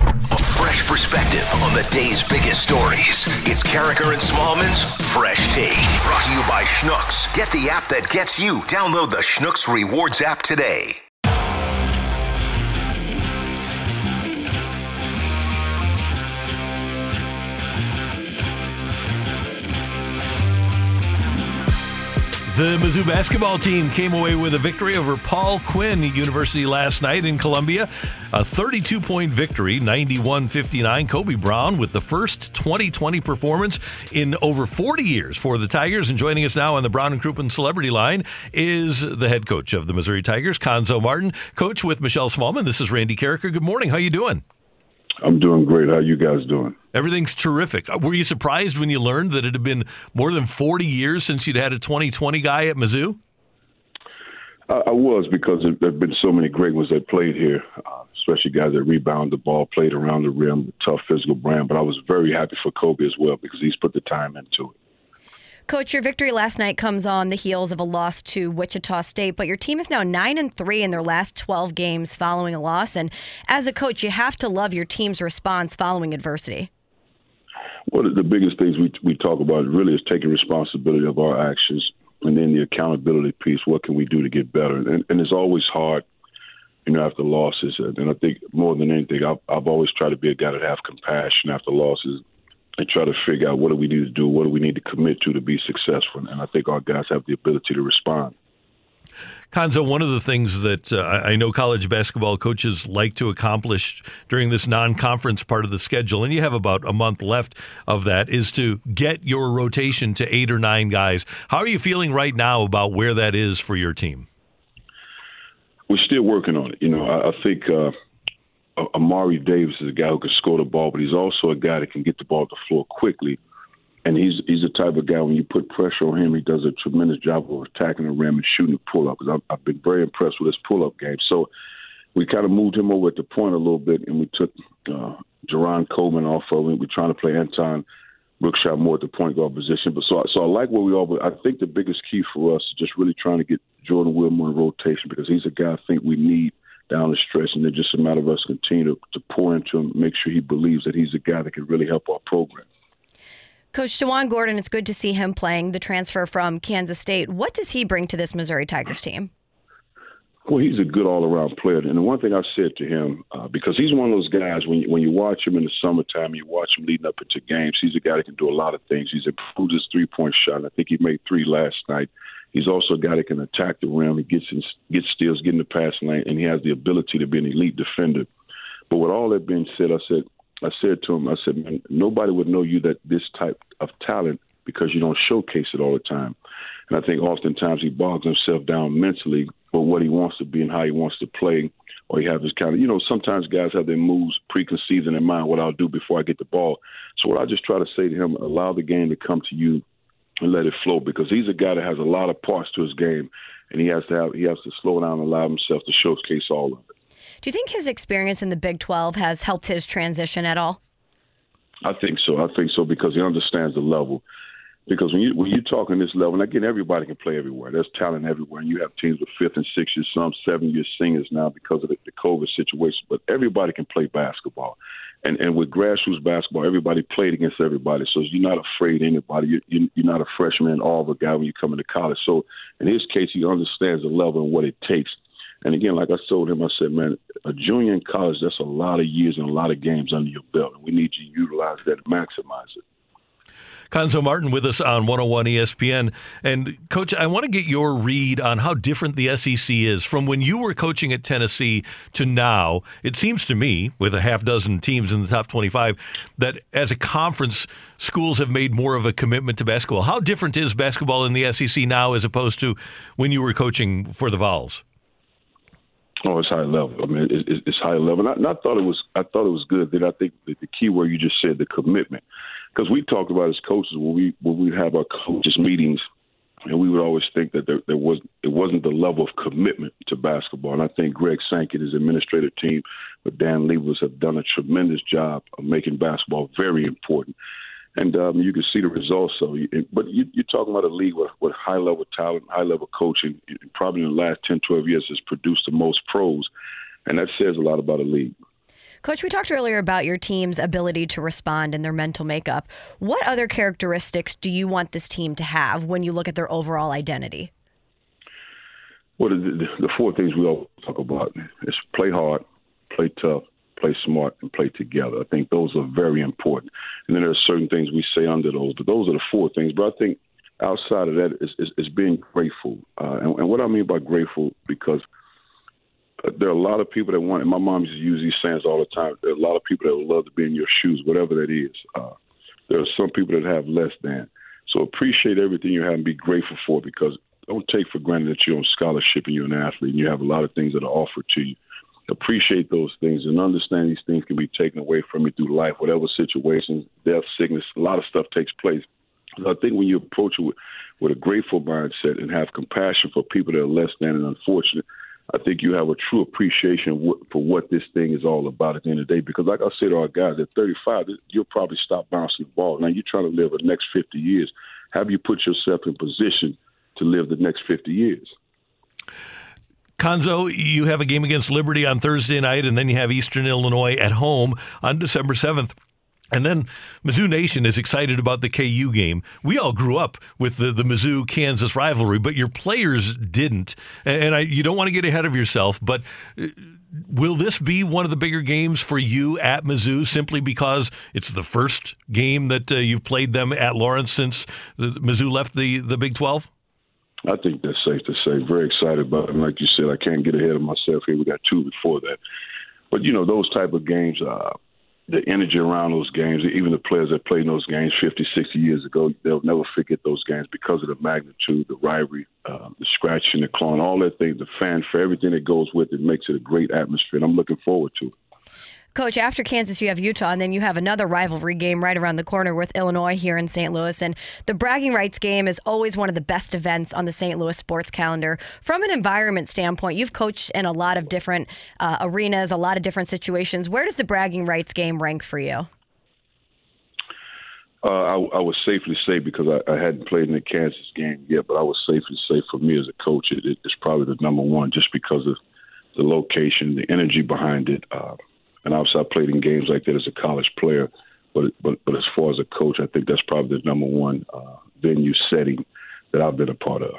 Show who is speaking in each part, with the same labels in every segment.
Speaker 1: A fresh perspective on the day's biggest stories. It's Karraker and Smallman's Fresh Take. Brought to you by Schnucks. Get the app that gets you. Download the Schnucks Rewards app today.
Speaker 2: The Mizzou basketball team came away with a victory over Paul Quinn University last night in Columbia. A 32 point victory, 91 59. Kobe Brown with the first 2020 performance in over 40 years for the Tigers. And joining us now on the Brown and Crouppen Celebrity Line is the head coach of the Missouri Tigers, Cuonzo Martin. Coach with Michelle Smallman. This is Randy Karraker. Good morning. How are you doing?
Speaker 3: I'm doing great. How you guys doing?
Speaker 2: Everything's terrific. Uh, were you surprised when you learned that it had been more than 40 years since you'd had a 2020 guy at Mizzou?
Speaker 3: I, I was because there have been so many great ones that played here, uh, especially guys that rebound the ball, played around the rim, tough physical brand. But I was very happy for Kobe as well because he's put the time into it.
Speaker 4: Coach, your victory last night comes on the heels of a loss to Wichita State, but your team is now 9 and 3 in their last 12 games following a loss and as a coach, you have to love your team's response following adversity.
Speaker 3: One of the biggest things we we talk about really is taking responsibility of our actions and then the accountability piece. What can we do to get better? And, and it's always hard, you know, after losses. And I think more than anything, I've, I've always tried to be a guy that have compassion after losses and try to figure out what do we need to do, what do we need to commit to to be successful. And I think our guys have the ability to respond.
Speaker 2: Cuonzo, one of the things that uh, I know college basketball coaches like to accomplish during this non conference part of the schedule, and you have about a month left of that, is to get your rotation to eight or nine guys. How are you feeling right now about where that is for your team?
Speaker 3: We're still working on it. You know, I, I think uh, Amari Davis is a guy who can score the ball, but he's also a guy that can get the ball to the floor quickly. And he's he's the type of guy when you put pressure on him, he does a tremendous job of attacking the rim and shooting the pull up. Because I've, I've been very impressed with his pull up game. So we kind of moved him over at the point a little bit, and we took uh, Jarron Coleman off of him. We're trying to play Anton Brookshire more at the point guard position. But so so I like where we are. But I think the biggest key for us is just really trying to get Jordan Wilmore in rotation because he's a guy I think we need down the stretch, and it's just a matter of us continue to, to pour into him, make sure he believes that he's a guy that can really help our program.
Speaker 4: Coach DaJuan Gordon, it's good to see him playing the transfer from Kansas State. What does he bring to this Missouri Tigers team?
Speaker 3: Well, he's a good all-around player, and the one thing I said to him, uh, because he's one of those guys when you, when you watch him in the summertime, you watch him leading up into games. He's a guy that can do a lot of things. He's improved his three-point shot. I think he made three last night. He's also a guy that can attack the rim. He gets in, gets steals, get in the passing lane, and he has the ability to be an elite defender. But with all that being said, I said I said to him, I said, man, nobody would know you that this type of talent because you don't showcase it all the time. And I think oftentimes he bogs himself down mentally for what he wants to be and how he wants to play. Or he has this kind of, you know, sometimes guys have their moves preconceived in their mind, what I'll do before I get the ball. So what I just try to say to him, allow the game to come to you and let it flow because he's a guy that has a lot of parts to his game and he has to have he has to slow down and allow himself to showcase all of it.
Speaker 4: Do you think his experience in the Big 12 has helped his transition at all?
Speaker 3: I think so. I think so because he understands the level. Because when you when you talk on this level, and again, everybody can play everywhere. There's talent everywhere, and you have teams with fifth and sixth years, some seven year seniors now because of the, the COVID situation. But everybody can play basketball, and and with grassroots basketball, everybody played against everybody. So you're not afraid of anybody. You're, you're not a freshman or a guy when you come into college. So in his case, he understands the level and what it takes. And again, like I told him, I said, man, a junior in college, that's a lot of years and a lot of games under your belt, and we need you to utilize that, maximize it.
Speaker 2: Cuonzo Martin with us on 101 ESPN. And, Coach, I want to get your read on how different the SEC is from when you were coaching at Tennessee to now. It seems to me, with a half dozen teams in the top 25, that as a conference, schools have made more of a commitment to basketball. How different is basketball in the SEC now as opposed to when you were coaching for the Vols?
Speaker 3: Oh, it's high level. I mean, it, it's high level. And I, and I, thought it was. I thought it was good. That I think the key word you just said, the commitment, because we talked about as coaches when we when we have our coaches meetings, and we would always think that there, there was it wasn't the level of commitment to basketball. And I think Greg Sankey and his administrative team, with Dan Levers, have done a tremendous job of making basketball very important and um, you can see the results. So, but you, are talking about a league with, with high level talent, high level coaching. Probably in the last 10, 12 years, has produced the most pros, and that says a lot about a league.
Speaker 4: Coach, we talked earlier about your team's ability to respond and their mental makeup. What other characteristics do you want this team to have when you look at their overall identity?
Speaker 3: Well, the, the, four things we all talk about is play hard, play tough, play smart, and play together. I think those are very important. And then there are certain things we say under those, but those are the four things. But I think outside of that is, is, is being grateful. Uh, and, and what I mean by grateful, because there are a lot of people that want, and my mom used to use these sayings all the time. There are a lot of people that would love to be in your shoes, whatever that is. Uh, there are some people that have less than. So appreciate everything you have and be grateful for because don't take for granted that you're on scholarship and you're an athlete and you have a lot of things that are offered to you appreciate those things and understand these things can be taken away from you through life, whatever situations, death, sickness, a lot of stuff takes place. So I think when you approach it with, with a grateful mindset and have compassion for people that are less than and unfortunate, I think you have a true appreciation for what this thing is all about at the end of the day. Because, like I said to our guys, at 35, you'll probably stop bouncing the ball. Now, you're trying to live the next 50 years. Have you put yourself in position to live the next 50 years?
Speaker 2: Cuonzo, you have a game against Liberty on Thursday night, and then you have Eastern Illinois at home on December 7th. And then Mizzou Nation is excited about the KU game. We all grew up with the, the Mizzou Kansas rivalry, but your players didn't. And I, you don't want to get ahead of yourself, but uh, will this be one of the bigger games for you at Mizzou simply because it's the first game that uh, you've played them at Lawrence since Mizzou left the, the Big 12?
Speaker 3: I think that's safe to say. Very excited about it. And like you said, I can't get ahead of myself here. We got two before that. But, you know, those type of games, uh, the energy around those games, even the players that played in those games 50, 60 years ago, they'll never forget those games because of the magnitude, the rivalry, uh, the scratching, the clawing, all that thing, the fanfare, everything that goes with it makes it a great atmosphere. And I'm looking forward to it.
Speaker 4: Coach, after Kansas, you have Utah, and then you have another rivalry game right around the corner with Illinois here in St. Louis. And the bragging rights game is always one of the best events on the St. Louis sports calendar. From an environment standpoint, you've coached in a lot of different uh, arenas, a lot of different situations. Where does the bragging rights game rank for you?
Speaker 3: Uh, I, I, would safely say because I, I, hadn't played in the Kansas game yet, but I would safely say for me as a coach, it, it's probably the number one just because of the location, the energy behind it. Uh, and obviously I played in games like that as a college player. But but but as far as a coach, I think that's probably the number one uh, venue setting that I've been a part of.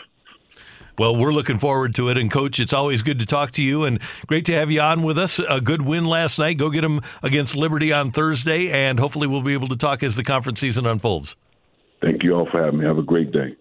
Speaker 2: Well, we're looking forward to it. And, Coach, it's always good to talk to you and great to have you on with us. A good win last night. Go get them against Liberty on Thursday, and hopefully we'll be able to talk as the conference season unfolds.
Speaker 3: Thank you all for having me. Have a great day.